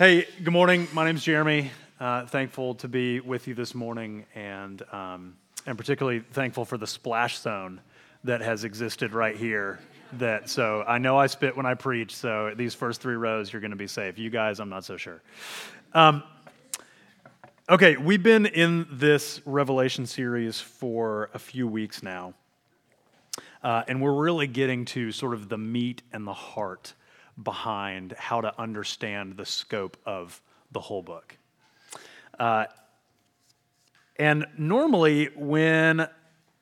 Hey, good morning. My name's Jeremy. Uh, thankful to be with you this morning, and um, and particularly thankful for the splash zone that has existed right here. That so I know I spit when I preach, so these first three rows you're going to be safe. You guys, I'm not so sure. Um, okay, we've been in this Revelation series for a few weeks now, uh, and we're really getting to sort of the meat and the heart behind how to understand the scope of the whole book. Uh, and normally, when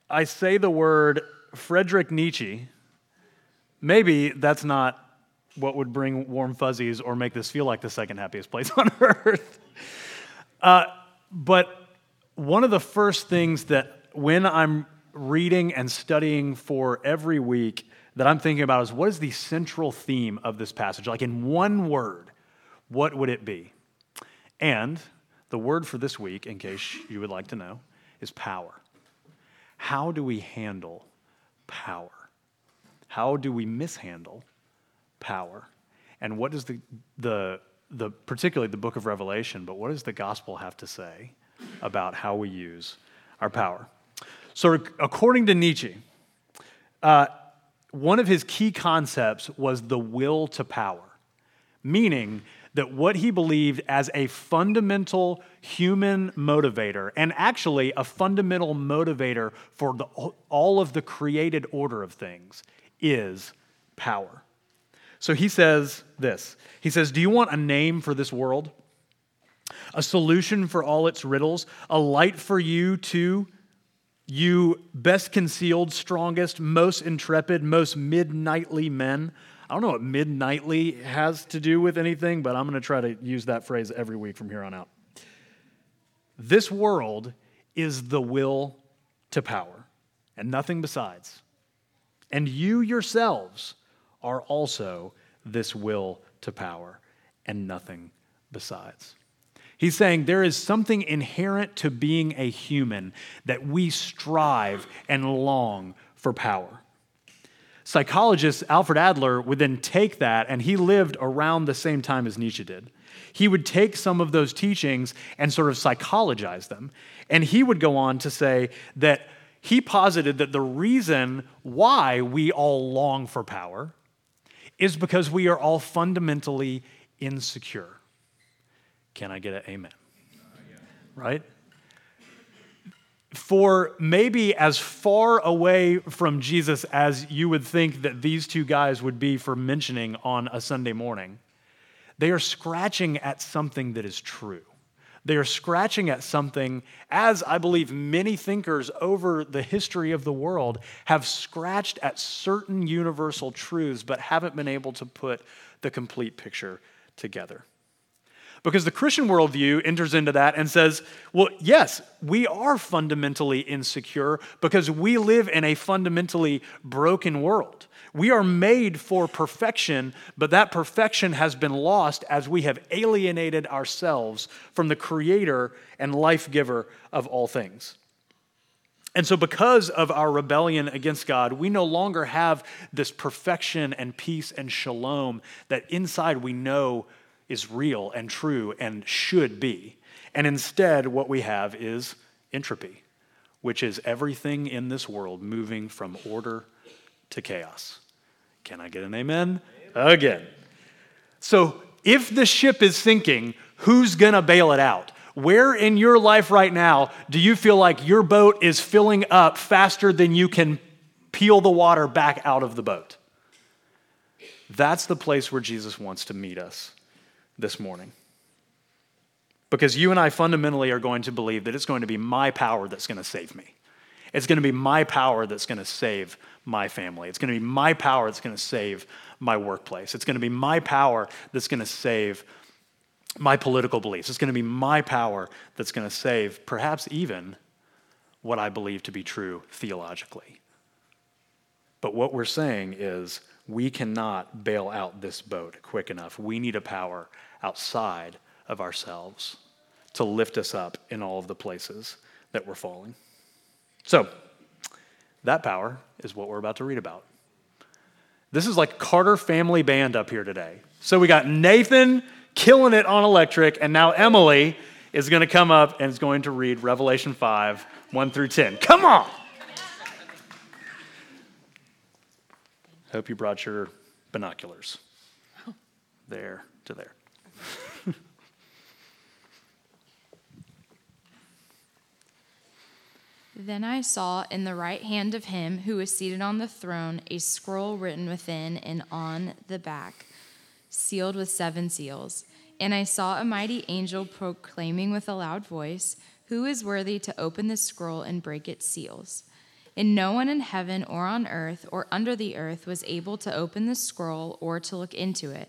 I say the word Frederick Nietzsche, maybe that's not what would bring warm fuzzies or make this feel like the second happiest place on earth. Uh, but one of the first things that when I'm reading and studying for every week that I'm thinking about is what is the central theme of this passage? Like in one word, what would it be? And the word for this week, in case you would like to know, is power. How do we handle power? How do we mishandle power? And what does the, the, the particularly the book of Revelation, but what does the gospel have to say about how we use our power? So, according to Nietzsche, uh, one of his key concepts was the will to power, meaning that what he believed as a fundamental human motivator, and actually a fundamental motivator for the, all of the created order of things, is power. So he says this He says, Do you want a name for this world? A solution for all its riddles? A light for you to you best concealed, strongest, most intrepid, most midnightly men. I don't know what midnightly has to do with anything, but I'm going to try to use that phrase every week from here on out. This world is the will to power, and nothing besides. And you yourselves are also this will to power, and nothing besides. He's saying there is something inherent to being a human that we strive and long for power. Psychologist Alfred Adler would then take that, and he lived around the same time as Nietzsche did. He would take some of those teachings and sort of psychologize them. And he would go on to say that he posited that the reason why we all long for power is because we are all fundamentally insecure. Can I get an amen? Right? For maybe as far away from Jesus as you would think that these two guys would be for mentioning on a Sunday morning, they are scratching at something that is true. They are scratching at something, as I believe many thinkers over the history of the world have scratched at certain universal truths, but haven't been able to put the complete picture together. Because the Christian worldview enters into that and says, well, yes, we are fundamentally insecure because we live in a fundamentally broken world. We are made for perfection, but that perfection has been lost as we have alienated ourselves from the creator and life giver of all things. And so, because of our rebellion against God, we no longer have this perfection and peace and shalom that inside we know is real and true and should be. And instead, what we have is entropy, which is everything in this world moving from order to chaos. Can I get an amen? Again. So, if the ship is sinking, who's going to bail it out? Where in your life right now do you feel like your boat is filling up faster than you can peel the water back out of the boat? That's the place where Jesus wants to meet us this morning. Because you and I fundamentally are going to believe that it's going to be my power that's going to save me. It's going to be my power that's going to save my family. It's going to be my power that's going to save my workplace. It's going to be my power that's going to save my political beliefs. It's going to be my power that's going to save perhaps even what I believe to be true theologically. But what we're saying is we cannot bail out this boat quick enough. We need a power outside of ourselves to lift us up in all of the places that we're falling. So, that power is what we're about to read about. This is like Carter family band up here today. So we got Nathan, killing it on electric. And now Emily is going to come up and is going to read Revelation 5, 1 through 10. Come on! Hope you brought your binoculars. Oh. There to there. Then I saw in the right hand of him who was seated on the throne a scroll written within and on the back, sealed with seven seals. And I saw a mighty angel proclaiming with a loud voice, Who is worthy to open the scroll and break its seals? And no one in heaven or on earth or under the earth was able to open the scroll or to look into it.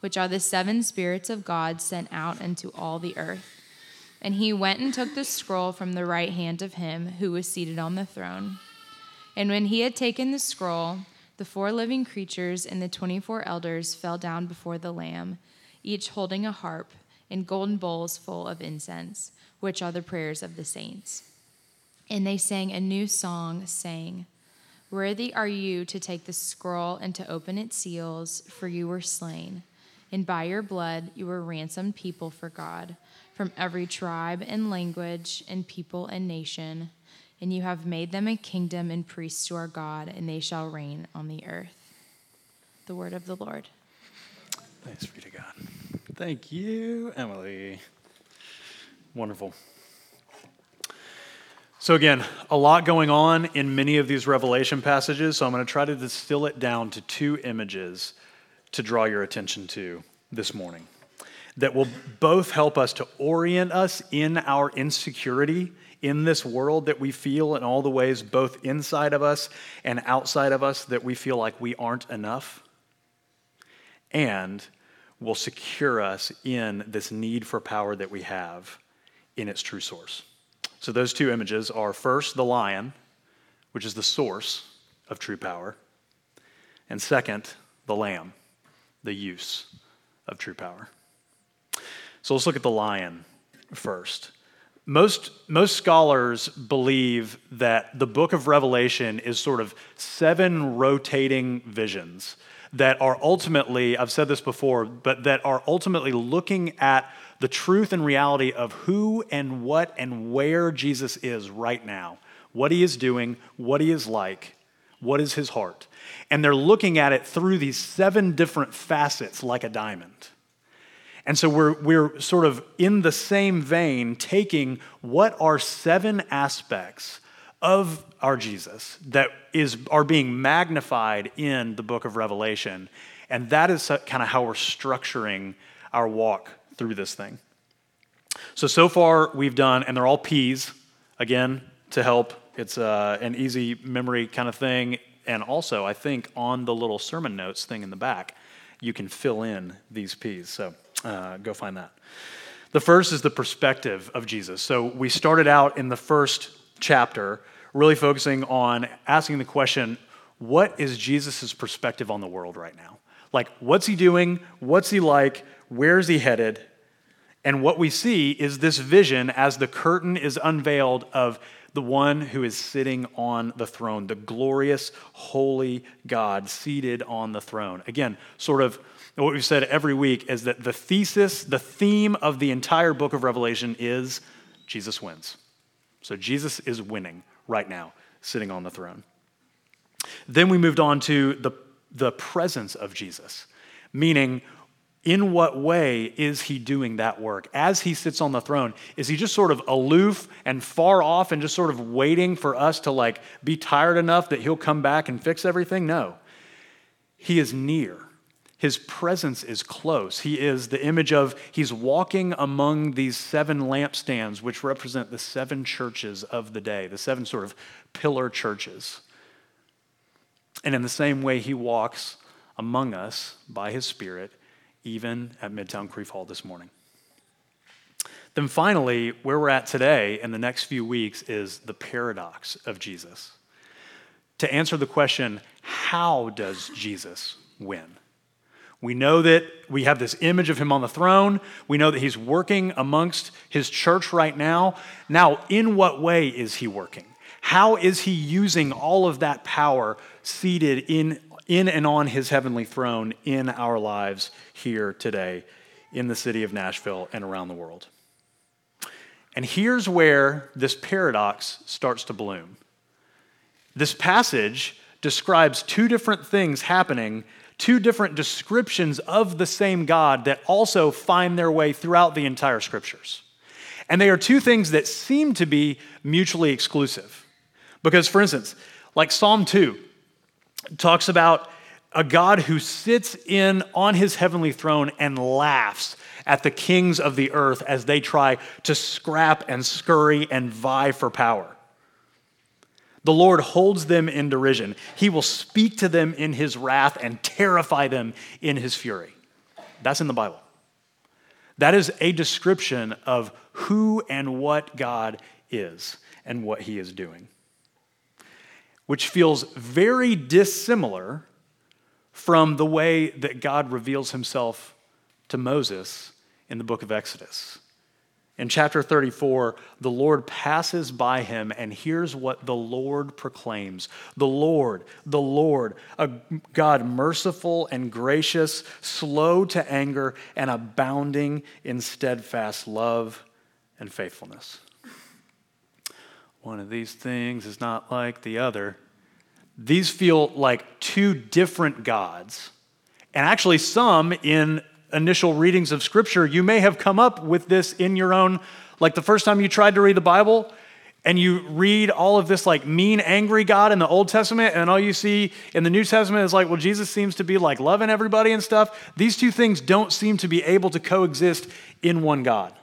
which are the seven spirits of God sent out into all the earth. And he went and took the scroll from the right hand of him who was seated on the throne. And when he had taken the scroll, the four living creatures and the 24 elders fell down before the Lamb, each holding a harp and golden bowls full of incense, which are the prayers of the saints. And they sang a new song, saying, Worthy are you to take the scroll and to open its seals, for you were slain, and by your blood you were ransomed people for God from every tribe and language and people and nation, and you have made them a kingdom and priests to our God, and they shall reign on the earth. The word of the Lord. Thanks be to God. Thank you, Emily. Wonderful. So, again, a lot going on in many of these Revelation passages, so I'm going to try to distill it down to two images to draw your attention to this morning that will both help us to orient us in our insecurity in this world that we feel in all the ways, both inside of us and outside of us, that we feel like we aren't enough, and will secure us in this need for power that we have in its true source. So, those two images are first, the lion, which is the source of true power, and second, the lamb, the use of true power. So let's look at the lion first. Most, most scholars believe that the book of Revelation is sort of seven rotating visions that are ultimately, I've said this before, but that are ultimately looking at the truth and reality of who and what and where Jesus is right now, what he is doing, what he is like, what is his heart. And they're looking at it through these seven different facets like a diamond. And so we're, we're sort of in the same vein, taking what are seven aspects of our Jesus that is, are being magnified in the book of Revelation. And that is kind of how we're structuring our walk through this thing. So, so far we've done, and they're all P's, again, to help. It's uh, an easy memory kind of thing. And also, I think on the little sermon notes thing in the back, you can fill in these P's. So, uh, go find that. The first is the perspective of Jesus. So we started out in the first chapter really focusing on asking the question what is Jesus' perspective on the world right now? Like, what's he doing? What's he like? Where's he headed? And what we see is this vision as the curtain is unveiled of the one who is sitting on the throne, the glorious, holy God seated on the throne. Again, sort of what we've said every week is that the thesis, the theme of the entire book of Revelation is Jesus wins. So Jesus is winning right now, sitting on the throne. Then we moved on to the, the presence of Jesus, meaning in what way is he doing that work? As he sits on the throne, is he just sort of aloof and far off and just sort of waiting for us to like be tired enough that he'll come back and fix everything? No. He is near. His presence is close. He is the image of, he's walking among these seven lampstands, which represent the seven churches of the day, the seven sort of pillar churches. And in the same way, he walks among us by his Spirit even at Midtown Crieve Hall this morning. Then finally, where we're at today in the next few weeks is the paradox of Jesus. To answer the question, how does Jesus win? We know that we have this image of him on the throne. We know that he's working amongst his church right now. Now, in what way is he working? How is he using all of that power seated in, in and on his heavenly throne in our lives here today in the city of Nashville and around the world? And here's where this paradox starts to bloom. This passage describes two different things happening, two different descriptions of the same God that also find their way throughout the entire scriptures. And they are two things that seem to be mutually exclusive. Because, for instance, like Psalm 2 talks about a God who sits in on his heavenly throne and laughs at the kings of the earth as they try to scrap and scurry and vie for power. The Lord holds them in derision. He will speak to them in his wrath and terrify them in his fury. That's in the Bible. That is a description of who and what God is and what he is doing, which feels very dissimilar from the way that God reveals himself to Moses in the book of Exodus. In chapter 34, the Lord passes by him, and here's what the Lord proclaims The Lord, the Lord, a God merciful and gracious, slow to anger, and abounding in steadfast love and faithfulness. One of these things is not like the other. These feel like two different gods. And actually, some in initial readings of Scripture, you may have come up with this in your own, like the first time you tried to read the Bible, and you read all of this like mean, angry God in the Old Testament, and all you see in the New Testament is like, well, Jesus seems to be like loving everybody and stuff. These two things don't seem to be able to coexist in one God.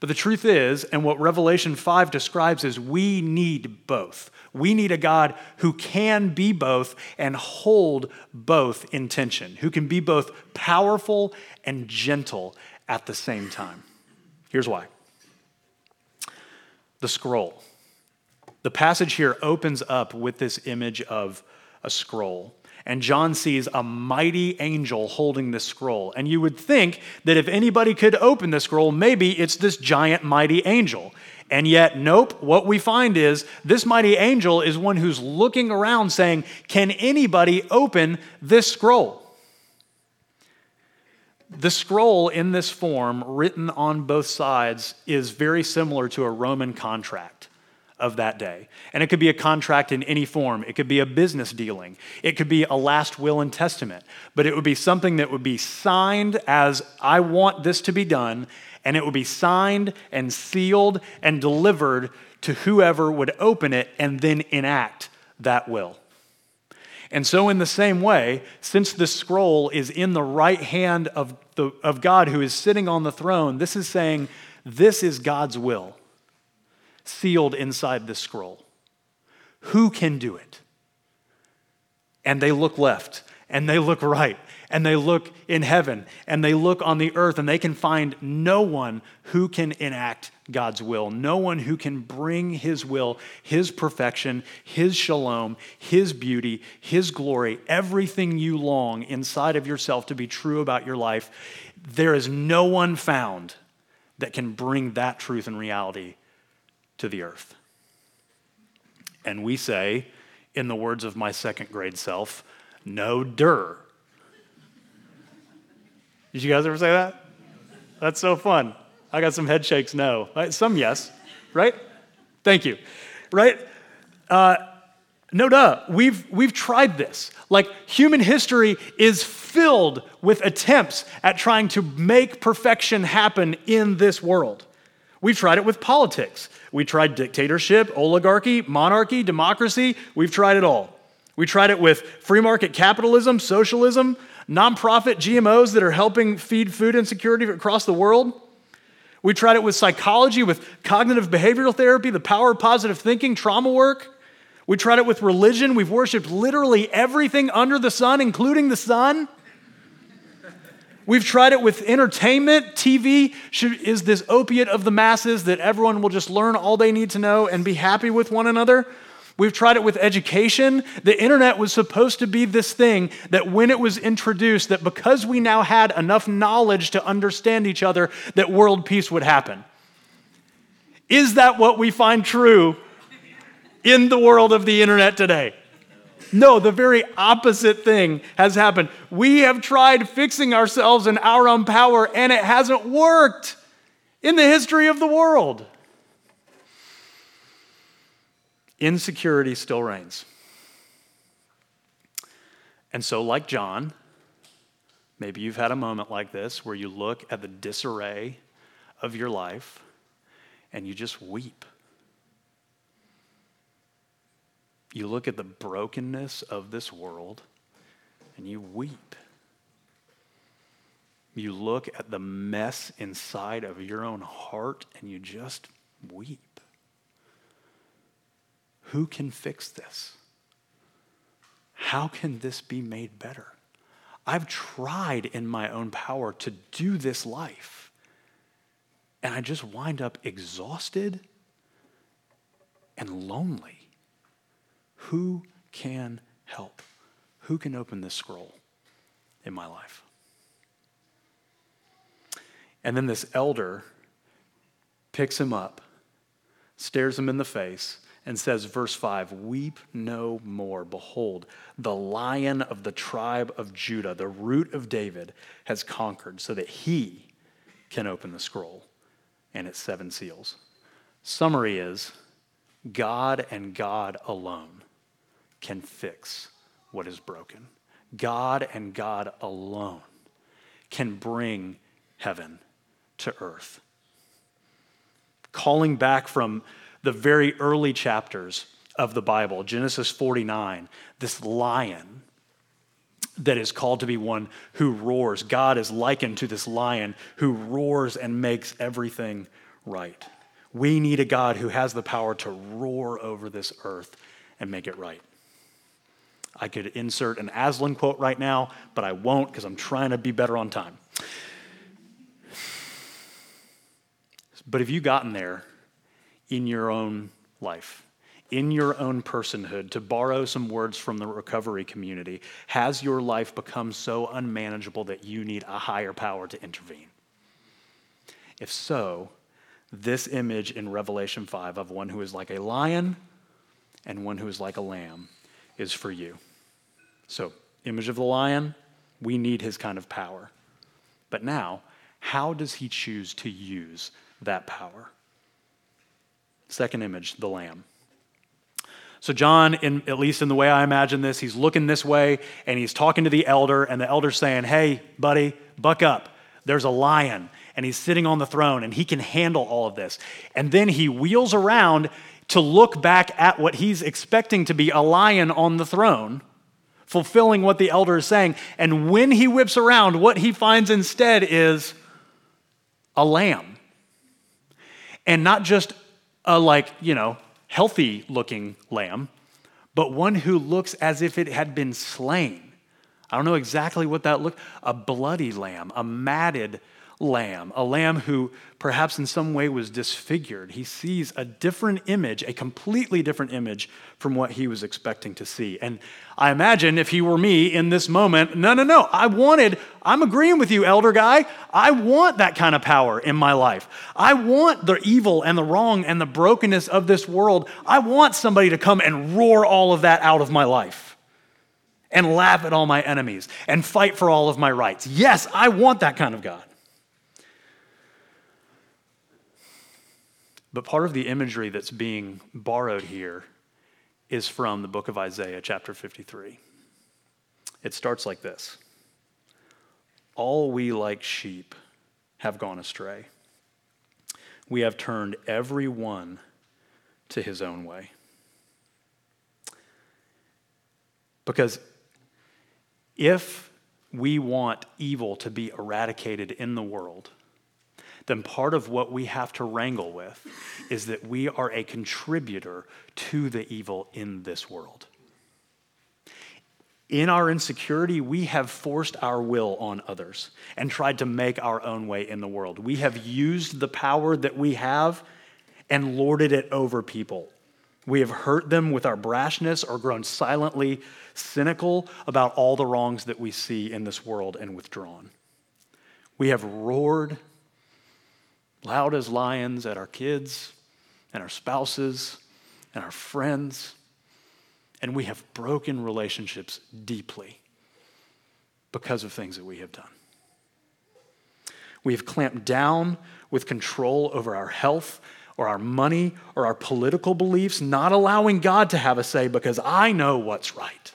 But the truth is, and what Revelation 5 describes is we need both. We need a God who can be both and hold both in tension, who can be both powerful and gentle at the same time. Here's why the scroll. The passage here opens up with this image of a scroll. And John sees a mighty angel holding the scroll. And you would think that if anybody could open the scroll, maybe it's this giant, mighty angel. And yet, nope, what we find is this mighty angel is one who's looking around saying, Can anybody open this scroll? The scroll in this form, written on both sides, is very similar to a Roman contract of that day. And it could be a contract in any form. It could be a business dealing. It could be a last will and testament. But it would be something that would be signed as I want this to be done, and it would be signed and sealed and delivered to whoever would open it and then enact that will. And so, in the same way, since the scroll is in the right hand of, the, of God who is sitting on the throne, this is saying, This is God's will sealed inside this scroll. Who can do it? And they look left, and they look right, and they look in heaven and they look on the earth and they can find no one who can enact God's will, no one who can bring His will, His perfection, His shalom, His beauty, His glory, everything you long inside of yourself to be true about your life. There is no one found that can bring that truth and reality to the earth. And we say, in the words of my second grade self, no dur. Did you guys ever say that? That's so fun. I got some head shakes, no. Some yes, right? Thank you. Right? Uh, no duh. We've, we've tried this. Like, human history is filled with attempts at trying to make perfection happen in this world. We've tried it with politics. We tried dictatorship, oligarchy, monarchy, democracy. We've tried it all. We tried it with free market capitalism, socialism, nonprofit GMOs that are helping feed food insecurity across the world. We tried it with psychology, with cognitive behavioral therapy, the power of positive thinking, trauma work. We tried it with religion. We've worshiped literally everything under the sun, including the sun. We've tried it with entertainment. TV is this opiate of the masses that everyone will just learn all they need to know and be happy with one another. We've tried it with education. The internet was supposed to be this thing that when it was introduced, that because we now had enough knowledge to understand each other, that world peace would happen. Is that what we find true in the world of the internet today? No, the very opposite thing has happened. We have tried fixing ourselves in our own power, and it hasn't worked in the history of the world. Insecurity still reigns. And so, like John, maybe you've had a moment like this where you look at the disarray of your life and you just weep. You look at the brokenness of this world and you weep. You look at the mess inside of your own heart and you just weep. Who can fix this? How can this be made better? I've tried in my own power to do this life, and I just wind up exhausted and lonely. Who can help? Who can open this scroll in my life? And then this elder picks him up, stares him in the face, and says, verse 5 Weep no more. Behold, the lion of the tribe of Judah, the root of David, has conquered so that he can open the scroll and its seven seals. Summary is God and God alone can fix what is broken. God and God alone can bring heaven to earth. Calling back from the very early chapters of the Bible, Genesis 49, this lion that is called to be one who roars. God is likened to this lion who roars and makes everything right. We need a God who has the power to roar over this earth and make it right. I could insert an Aslan quote right now, but I won't because I'm trying to be better on time. But have you gotten there in your own life, in your own personhood, to borrow some words from the recovery community? Has your life become so unmanageable that you need a higher power to intervene? If so, this image in Revelation 5 of one who is like a lion and one who is like a lamb is for you. So, image of the lion, we need his kind of power. But now, how does he choose to use that power? Second image, the lamb. So, John, in, at least in the way I imagine this, he's looking this way and he's talking to the elder, and the elder's saying, Hey, buddy, buck up. There's a lion, and he's sitting on the throne, and he can handle all of this. And then he wheels around to look back at what he's expecting to be a lion on the throne fulfilling what the elder is saying. And when he whips around, what he finds instead is a lamb. And not just a, like, you know, healthy looking lamb, but one who looks as if it had been slain. I don't know exactly what that looked a bloody lamb, a matted lamb, a lamb who perhaps in some way was disfigured. He sees a different image, a completely different image from what he was expecting to see. And I imagine if he were me in this moment, no, no, no, I wanted, I'm agreeing with you, elder guy. I want that kind of power in my life. I want the evil and the wrong and the brokenness of this world. I want somebody to come and roar all of that out of my life and laugh at all my enemies and fight for all of my rights. Yes, I want that kind of God. But part of the imagery that's being borrowed here is from the book of Isaiah, chapter 53. It starts like this All we like sheep have gone astray. We have turned every one to his own way. Because if we want evil to be eradicated in the world, then part of what we have to wrangle with is that we are a contributor to the evil in this world. In our insecurity, we have forced our will on others and tried to make our own way in the world. We have used the power that we have and lorded it over people. We have hurt them with our brashness or grown silently cynical about all the wrongs that we see in this world and withdrawn. We have roared loud as lions at our kids and our spouses and our friends and we have broken relationships deeply because of things that we have done. We have clamped down with control over our health or our money or our political beliefs, not allowing God to have a say because I know what's right.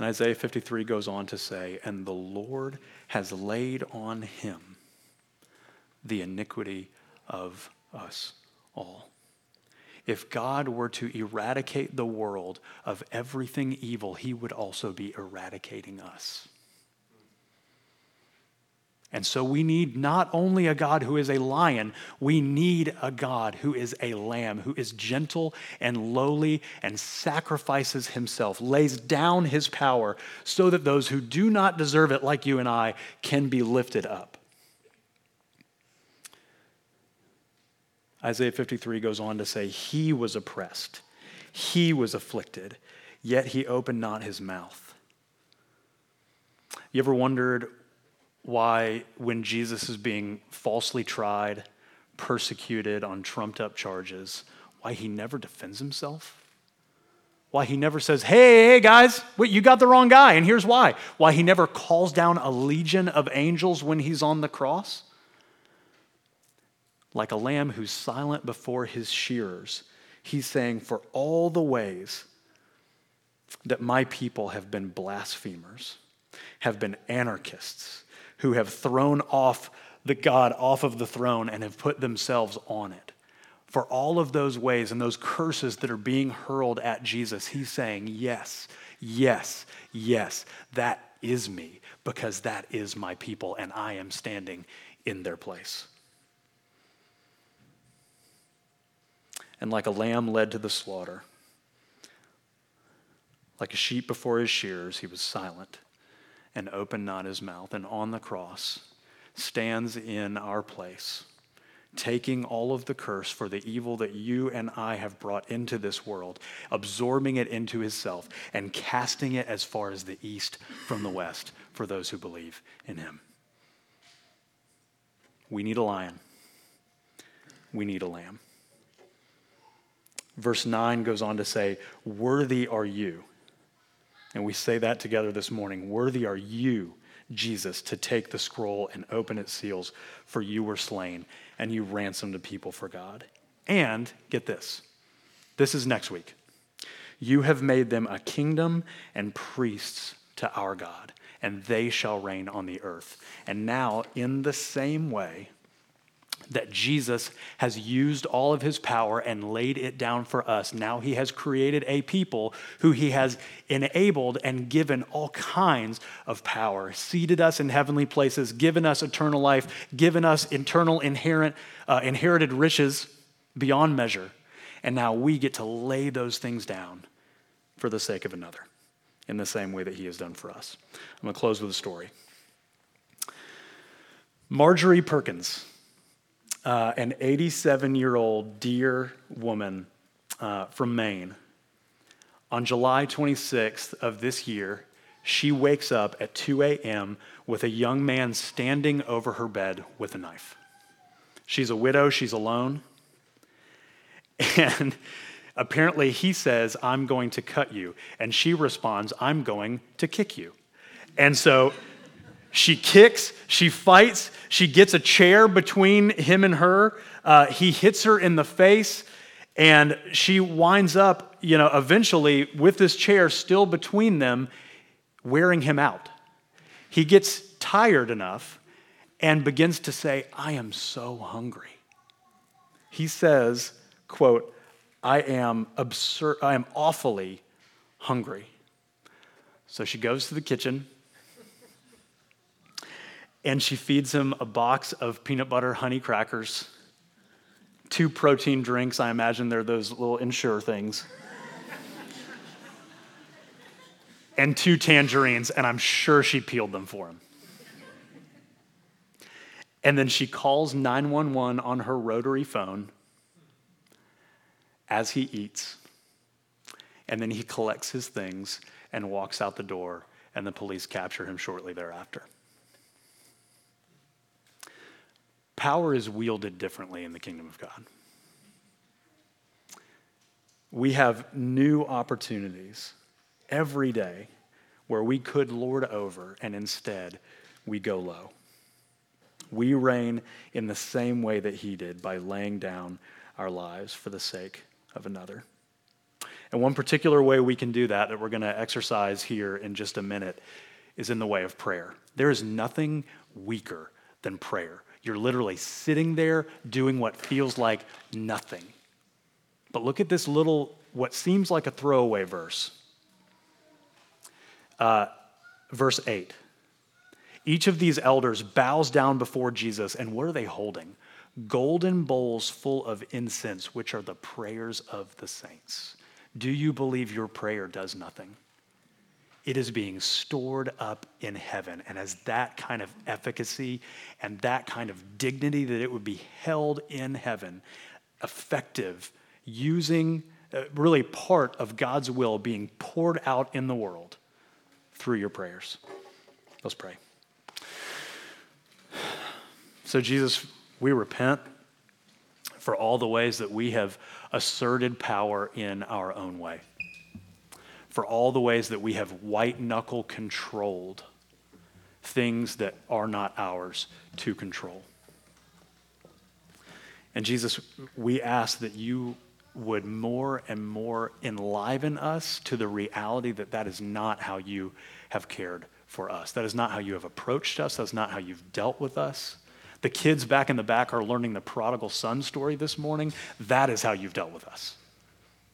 And Isaiah 53 goes on to say, And the Lord has laid on him the iniquity of us all. If God were to eradicate the world of everything evil, he would also be eradicating us. And so we need not only a God who is a lion, we need a God who is a lamb, who is gentle and lowly and sacrifices himself, lays down his power so that those who do not deserve it, like you and I, can be lifted up. Isaiah 53 goes on to say, He was oppressed, he was afflicted, yet he opened not his mouth. You ever wondered why, when Jesus is being falsely tried, persecuted on trumped up charges, why he never defends himself? Why he never says, hey, hey, guys, wait, you got the wrong guy, and here's why. Why he never calls down a legion of angels when he's on the cross? like a lamb who's silent before his shearers. He's saying, For all the ways that my people have been blasphemers, have been anarchists, who have thrown off the God off of the throne and have put themselves on it. For all of those ways and those curses that are being hurled at Jesus, he's saying, Yes, yes, yes, that is me, because that is my people, and I am standing in their place. and like a lamb led to the slaughter. Like a sheep before his shears, he was silent and opened not his mouth. And on the cross stands in our place, taking all of the curse for the evil that you and I have brought into this world, absorbing it into himself, and casting it as far as the east from the west for those who believe in him. We need a lion. We need a lamb. Verse 9 goes on to say, Worthy are you. And we say that together this morning. Worthy are you, Jesus, to take the scroll and open its seals, for you were slain and you ransomed the people for God. And get this this is next week. You have made them a kingdom and priests to our God, and they shall reign on the earth. And now, in the same way, that Jesus has used all of his power and laid it down for us. Now he has created a people who he has enabled and given all kinds of power, seated us in heavenly places, given us eternal life, given us internal inherent uh, inherited riches beyond measure. And now we get to lay those things down for the sake of another in the same way that he has done for us. I'm going to close with a story. Marjorie Perkins uh, an 87 year old dear woman uh, from Maine. On July 26th of this year, she wakes up at 2 a.m. with a young man standing over her bed with a knife. She's a widow, she's alone. And apparently he says, I'm going to cut you. And she responds, I'm going to kick you. And so she kicks, she fights, she gets a chair between him and her. Uh, he hits her in the face, and she winds up, you know, eventually with this chair still between them, wearing him out. He gets tired enough and begins to say, I am so hungry. He says, quote, I am absurd, I am awfully hungry. So she goes to the kitchen and she feeds him a box of peanut butter honey crackers, two protein drinks. I imagine they're those little Ensure things. and two tangerines, and I'm sure she peeled them for him. And then she calls 911 on her rotary phone as he eats. And then he collects his things and walks out the door, and the police capture him shortly thereafter. Power is wielded differently in the kingdom of God. We have new opportunities every day where we could lord over, and instead we go low. We reign in the same way that he did by laying down our lives for the sake of another. And one particular way we can do that, that we're going to exercise here in just a minute, is in the way of prayer. There is nothing weaker than prayer. You're literally sitting there doing what feels like nothing. But look at this little, what seems like a throwaway verse. Uh, verse 8. Each of these elders bows down before Jesus, and what are they holding? Golden bowls full of incense, which are the prayers of the saints. Do you believe your prayer does nothing? It is being stored up in heaven and has that kind of efficacy and that kind of dignity that it would be held in heaven, effective, using uh, really part of God's will being poured out in the world through your prayers. Let's pray. So, Jesus, we repent for all the ways that we have asserted power in our own way, for all the ways that we have white knuckle controlled things that are not ours to control. And Jesus, we ask that you would more and more enliven us to the reality that that is not how you have cared for us. That is not how you have approached us. That's not how you've dealt with us. The kids back in the back are learning the prodigal son story this morning. That is how you've dealt with us.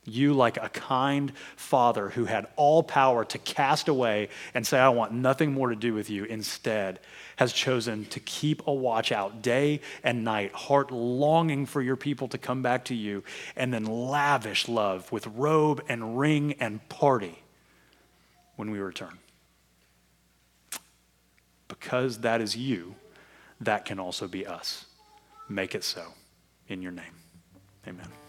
You, like a kind father who had all power to cast away and say, I want nothing more to do with you, instead has chosen to keep a watch out day and night, heart longing for your people to come back to you, and then lavish love with robe and ring and party when we return. Because that is you that can also be us. Make it so. In your name. Amen.